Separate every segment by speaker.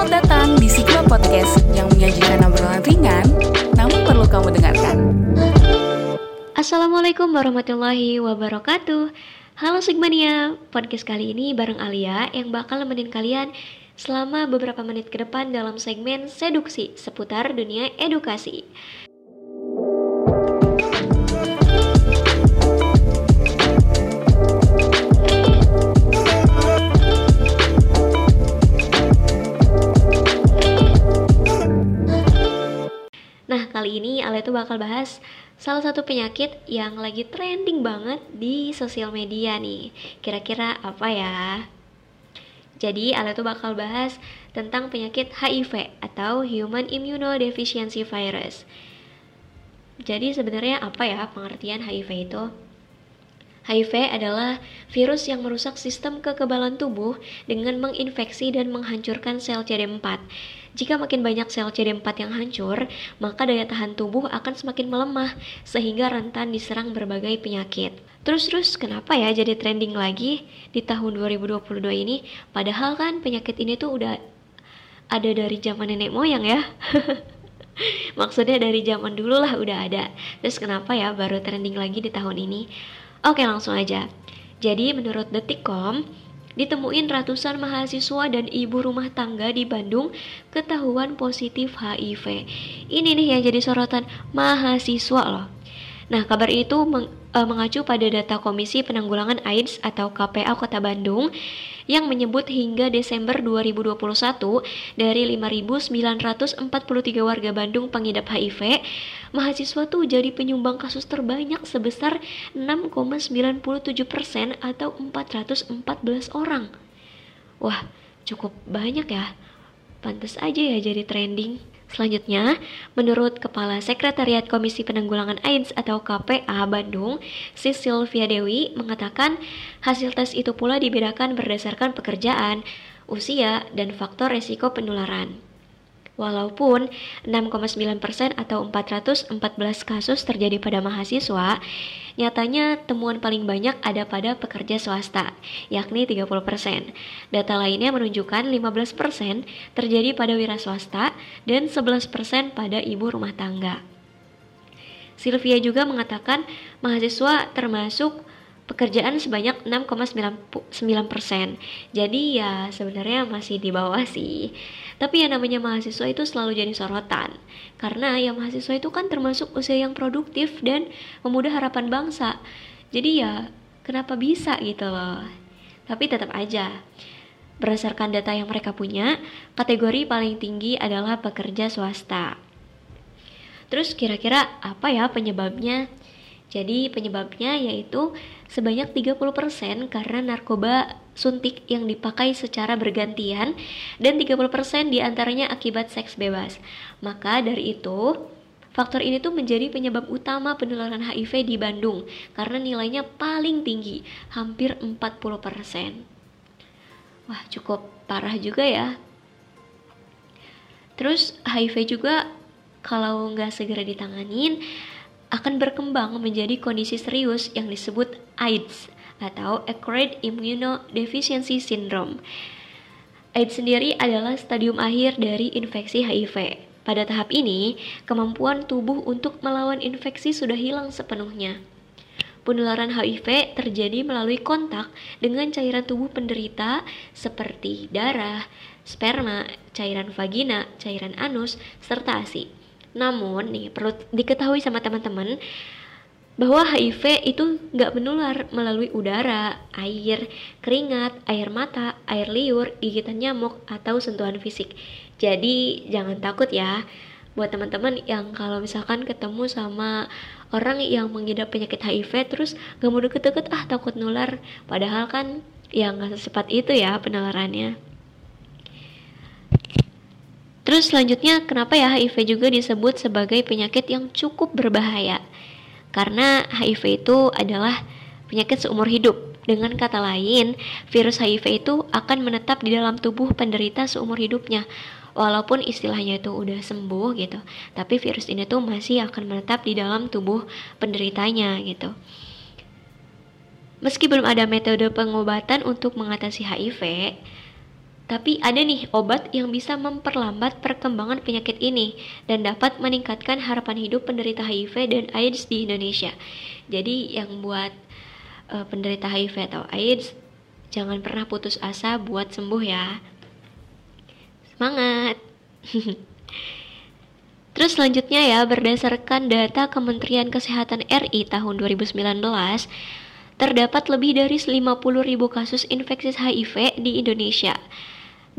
Speaker 1: Selamat datang di Sigma Podcast yang menyajikan obrolan ringan, namun perlu kamu dengarkan.
Speaker 2: Assalamualaikum warahmatullahi wabarakatuh. Halo Sigmania, podcast kali ini bareng Alia yang bakal nemenin kalian selama beberapa menit ke depan dalam segmen seduksi seputar dunia edukasi. Kali ini Ale tuh bakal bahas salah satu penyakit yang lagi trending banget di sosial media nih. Kira-kira apa ya? Jadi, Ale tuh bakal bahas tentang penyakit HIV atau Human Immunodeficiency Virus. Jadi, sebenarnya apa ya pengertian HIV itu? HIV adalah virus yang merusak sistem kekebalan tubuh dengan menginfeksi dan menghancurkan sel CD4. Jika makin banyak sel CD4 yang hancur, maka daya tahan tubuh akan semakin melemah sehingga rentan diserang berbagai penyakit. Terus-terus kenapa ya jadi trending lagi di tahun 2022 ini? Padahal kan penyakit ini tuh udah ada dari zaman nenek moyang ya. Maksudnya dari zaman dulu lah udah ada. Terus kenapa ya baru trending lagi di tahun ini? Oke langsung aja. Jadi menurut Detikcom, ditemuin ratusan mahasiswa dan ibu rumah tangga di Bandung ketahuan positif HIV. Ini nih yang jadi sorotan mahasiswa loh. Nah, kabar itu meng, e, mengacu pada data Komisi Penanggulangan AIDS atau KPA Kota Bandung yang menyebut hingga Desember 2021 dari 5.943 warga Bandung pengidap HIV, mahasiswa tuh jadi penyumbang kasus terbanyak sebesar 6,97 persen atau 414 orang. Wah, cukup banyak ya. Pantas aja ya jadi trending. Selanjutnya, menurut Kepala Sekretariat Komisi Penanggulangan AIDS atau KPA Bandung, Sisil Dewi mengatakan hasil tes itu pula dibedakan berdasarkan pekerjaan, usia, dan faktor resiko penularan. Walaupun 6,9% atau 414 kasus terjadi pada mahasiswa, nyatanya temuan paling banyak ada pada pekerja swasta, yakni 30%. Data lainnya menunjukkan 15% terjadi pada wira swasta dan 11% pada ibu rumah tangga. Sylvia juga mengatakan mahasiswa termasuk pekerjaan sebanyak 6,9 persen. Jadi ya sebenarnya masih di bawah sih. Tapi yang namanya mahasiswa itu selalu jadi sorotan. Karena ya mahasiswa itu kan termasuk usia yang produktif dan memudah harapan bangsa. Jadi ya kenapa bisa gitu loh. Tapi tetap aja. Berdasarkan data yang mereka punya, kategori paling tinggi adalah pekerja swasta. Terus kira-kira apa ya penyebabnya? Jadi penyebabnya yaitu sebanyak 30% karena narkoba suntik yang dipakai secara bergantian dan 30% di antaranya akibat seks bebas. Maka dari itu, faktor ini tuh menjadi penyebab utama penularan HIV di Bandung karena nilainya paling tinggi, hampir 40%. Wah, cukup parah juga ya. Terus HIV juga kalau nggak segera ditanganin akan berkembang menjadi kondisi serius yang disebut AIDS atau Acquired Immunodeficiency Syndrome. AIDS sendiri adalah stadium akhir dari infeksi HIV. Pada tahap ini, kemampuan tubuh untuk melawan infeksi sudah hilang sepenuhnya. Penularan HIV terjadi melalui kontak dengan cairan tubuh penderita seperti darah, sperma, cairan vagina, cairan anus, serta ASI. Namun nih perlu diketahui sama teman-teman bahwa HIV itu nggak menular melalui udara, air, keringat, air mata, air liur, gigitan nyamuk, atau sentuhan fisik. Jadi jangan takut ya. Buat teman-teman yang kalau misalkan ketemu sama orang yang mengidap penyakit HIV terus gak mau deket-deket ah takut nular. Padahal kan ya nggak secepat itu ya penularannya Terus selanjutnya kenapa ya HIV juga disebut sebagai penyakit yang cukup berbahaya? Karena HIV itu adalah penyakit seumur hidup. Dengan kata lain, virus HIV itu akan menetap di dalam tubuh penderita seumur hidupnya. Walaupun istilahnya itu udah sembuh gitu, tapi virus ini tuh masih akan menetap di dalam tubuh penderitanya gitu. Meski belum ada metode pengobatan untuk mengatasi HIV, Tapi ada nih obat yang bisa memperlambat perkembangan penyakit ini dan dapat meningkatkan harapan hidup penderita HIV dan AIDS di Indonesia. Jadi yang buat uh, penderita HIV atau AIDS jangan pernah putus asa buat sembuh ya. Semangat. Terus selanjutnya ya, berdasarkan data Kementerian Kesehatan RI tahun 2019, terdapat lebih dari 50.000 kasus infeksi HIV di Indonesia.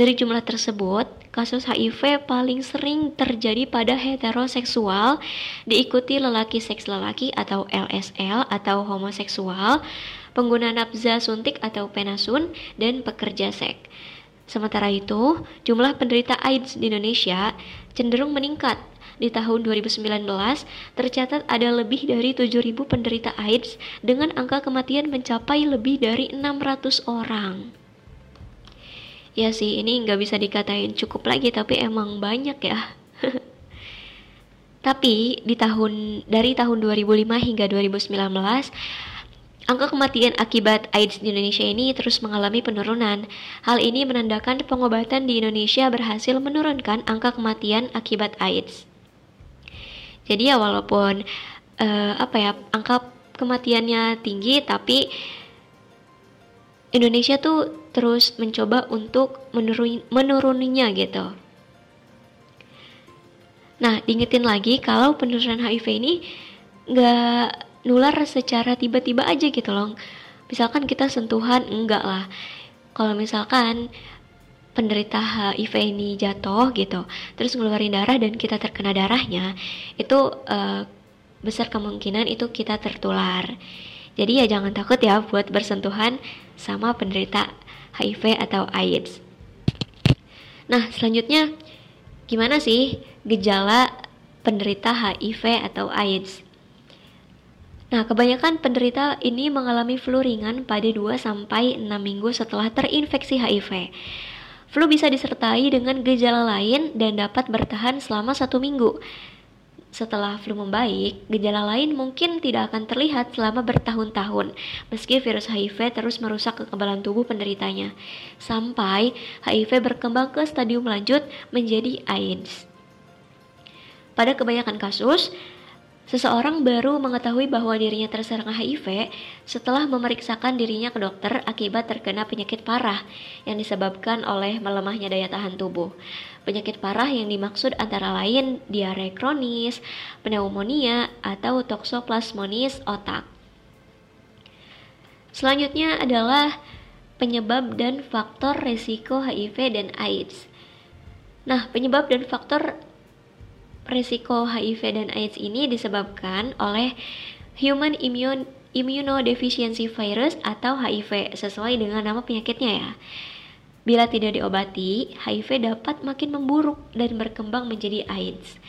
Speaker 2: Dari jumlah tersebut, kasus HIV paling sering terjadi pada heteroseksual, diikuti lelaki seks lelaki atau LSL atau homoseksual, pengguna nafza suntik atau penasun, dan pekerja seks. Sementara itu, jumlah penderita AIDS di Indonesia cenderung meningkat. Di tahun 2019, tercatat ada lebih dari 7.000 penderita AIDS dengan angka kematian mencapai lebih dari 600 orang ya sih ini nggak bisa dikatain cukup lagi tapi emang banyak ya tapi di tahun dari tahun 2005 hingga 2019 Angka kematian akibat AIDS di Indonesia ini terus mengalami penurunan. Hal ini menandakan pengobatan di Indonesia berhasil menurunkan angka kematian akibat AIDS. Jadi ya walaupun uh, apa ya angka kematiannya tinggi, tapi Indonesia tuh terus mencoba untuk menurun, menuruninya gitu. Nah, diingetin lagi kalau penurunan HIV ini nggak nular secara tiba-tiba aja gitu loh. Misalkan kita sentuhan, enggak lah. Kalau misalkan penderita HIV ini jatuh gitu, terus ngeluarin darah dan kita terkena darahnya, itu uh, besar kemungkinan itu kita tertular. Jadi ya jangan takut ya buat bersentuhan sama penderita HIV atau AIDS. Nah, selanjutnya gimana sih gejala penderita HIV atau AIDS? Nah, kebanyakan penderita ini mengalami flu ringan pada 2 sampai 6 minggu setelah terinfeksi HIV. Flu bisa disertai dengan gejala lain dan dapat bertahan selama satu minggu. Setelah flu membaik, gejala lain mungkin tidak akan terlihat selama bertahun-tahun, meski virus HIV terus merusak kekebalan tubuh penderitanya, sampai HIV berkembang ke stadium lanjut menjadi AIDS. Pada kebanyakan kasus, Seseorang baru mengetahui bahwa dirinya terserang HIV setelah memeriksakan dirinya ke dokter akibat terkena penyakit parah yang disebabkan oleh melemahnya daya tahan tubuh. Penyakit parah yang dimaksud antara lain diare kronis, pneumonia, atau toksoplasmonis otak. Selanjutnya adalah penyebab dan faktor resiko HIV dan AIDS. Nah, penyebab dan faktor resiko HIV dan AIDS ini disebabkan oleh Human Immune Immunodeficiency Virus atau HIV sesuai dengan nama penyakitnya ya. Bila tidak diobati, HIV dapat makin memburuk dan berkembang menjadi AIDS.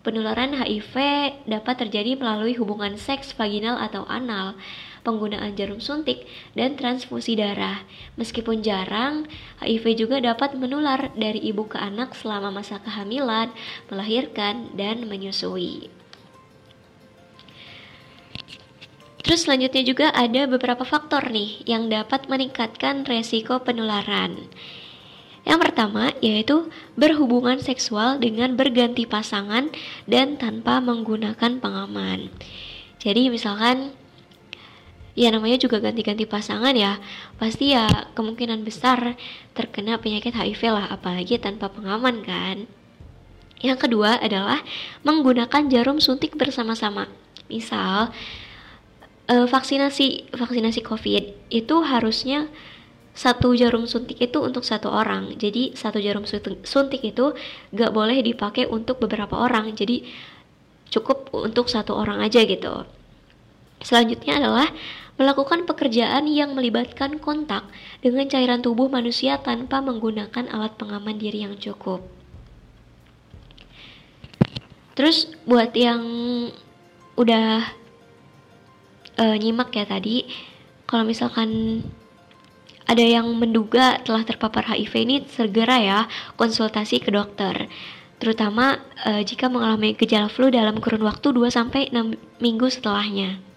Speaker 2: Penularan HIV dapat terjadi melalui hubungan seks vaginal atau anal, penggunaan jarum suntik, dan transfusi darah. Meskipun jarang, HIV juga dapat menular dari ibu ke anak selama masa kehamilan, melahirkan, dan menyusui. Terus selanjutnya juga ada beberapa faktor nih yang dapat meningkatkan resiko penularan. Yang pertama yaitu berhubungan seksual dengan berganti pasangan dan tanpa menggunakan pengaman. Jadi misalkan ya namanya juga ganti-ganti pasangan ya. Pasti ya kemungkinan besar terkena penyakit HIV lah apalagi tanpa pengaman kan. Yang kedua adalah menggunakan jarum suntik bersama-sama. Misal eh, vaksinasi vaksinasi COVID itu harusnya satu jarum suntik itu untuk satu orang. Jadi satu jarum suntik itu gak boleh dipakai untuk beberapa orang. Jadi cukup untuk satu orang aja gitu. Selanjutnya adalah melakukan pekerjaan yang melibatkan kontak dengan cairan tubuh manusia tanpa menggunakan alat pengaman diri yang cukup. Terus buat yang udah uh, nyimak ya tadi, kalau misalkan ada yang menduga telah terpapar HIV ini segera ya konsultasi ke dokter terutama uh, jika mengalami gejala flu dalam kurun waktu 2 sampai 6 minggu setelahnya.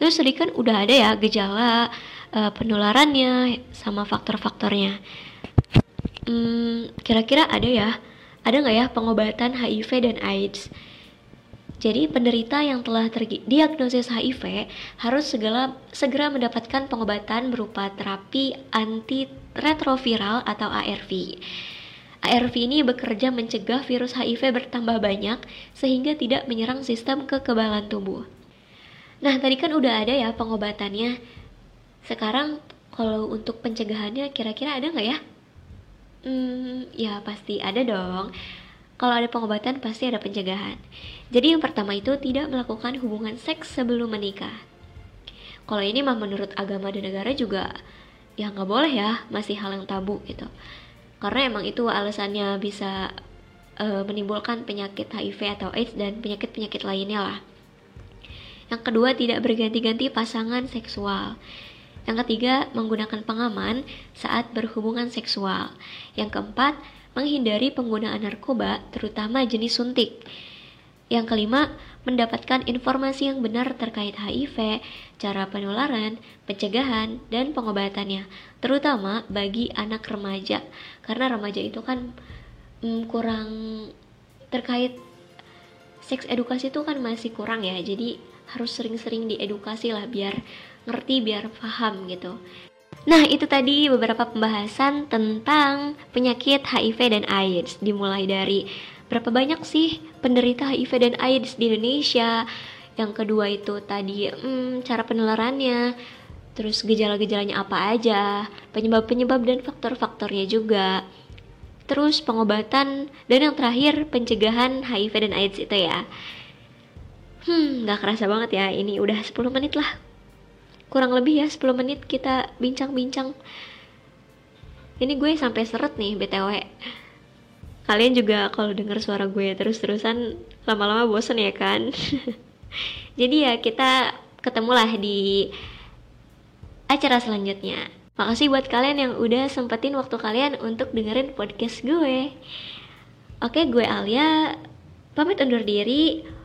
Speaker 2: Terus tadi kan udah ada ya gejala uh, penularannya sama faktor-faktornya. Hmm, kira-kira ada ya? Ada nggak ya pengobatan HIV dan AIDS? Jadi penderita yang telah terdiagnosis HIV harus segera segera mendapatkan pengobatan berupa terapi antiretroviral atau ARV. ARV ini bekerja mencegah virus HIV bertambah banyak sehingga tidak menyerang sistem kekebalan tubuh. Nah, tadi kan udah ada ya pengobatannya. Sekarang kalau untuk pencegahannya kira-kira ada nggak ya? Hmm, ya pasti ada dong. Kalau ada pengobatan pasti ada pencegahan. Jadi yang pertama itu tidak melakukan hubungan seks sebelum menikah. Kalau ini mah menurut agama dan negara juga ya nggak boleh ya, masih hal yang tabu gitu. Karena emang itu alasannya bisa e, menimbulkan penyakit HIV atau AIDS dan penyakit-penyakit lainnya lah. Yang kedua tidak berganti-ganti pasangan seksual. Yang ketiga, menggunakan pengaman saat berhubungan seksual. Yang keempat, menghindari penggunaan narkoba, terutama jenis suntik. Yang kelima, mendapatkan informasi yang benar terkait HIV, cara penularan, pencegahan, dan pengobatannya, terutama bagi anak remaja. Karena remaja itu kan mm, kurang terkait seks edukasi itu kan masih kurang ya, jadi harus sering-sering diedukasi lah biar ngerti, biar paham gitu. Nah, itu tadi beberapa pembahasan tentang penyakit HIV dan AIDS. Dimulai dari berapa banyak sih penderita HIV dan AIDS di Indonesia. Yang kedua itu tadi hmm, cara penularannya, terus gejala-gejalanya apa aja, penyebab-penyebab dan faktor-faktornya juga. Terus pengobatan dan yang terakhir pencegahan HIV dan AIDS itu ya. Hmm, gak kerasa banget ya, ini udah 10 menit lah. Kurang lebih ya 10 menit kita bincang-bincang. Ini gue sampai seret nih btw kalian juga kalau denger suara gue terus-terusan lama-lama bosen ya kan? Jadi ya kita ketemulah di acara selanjutnya. Makasih buat kalian yang udah sempetin waktu kalian untuk dengerin podcast gue. Oke gue Alia. Pamit undur diri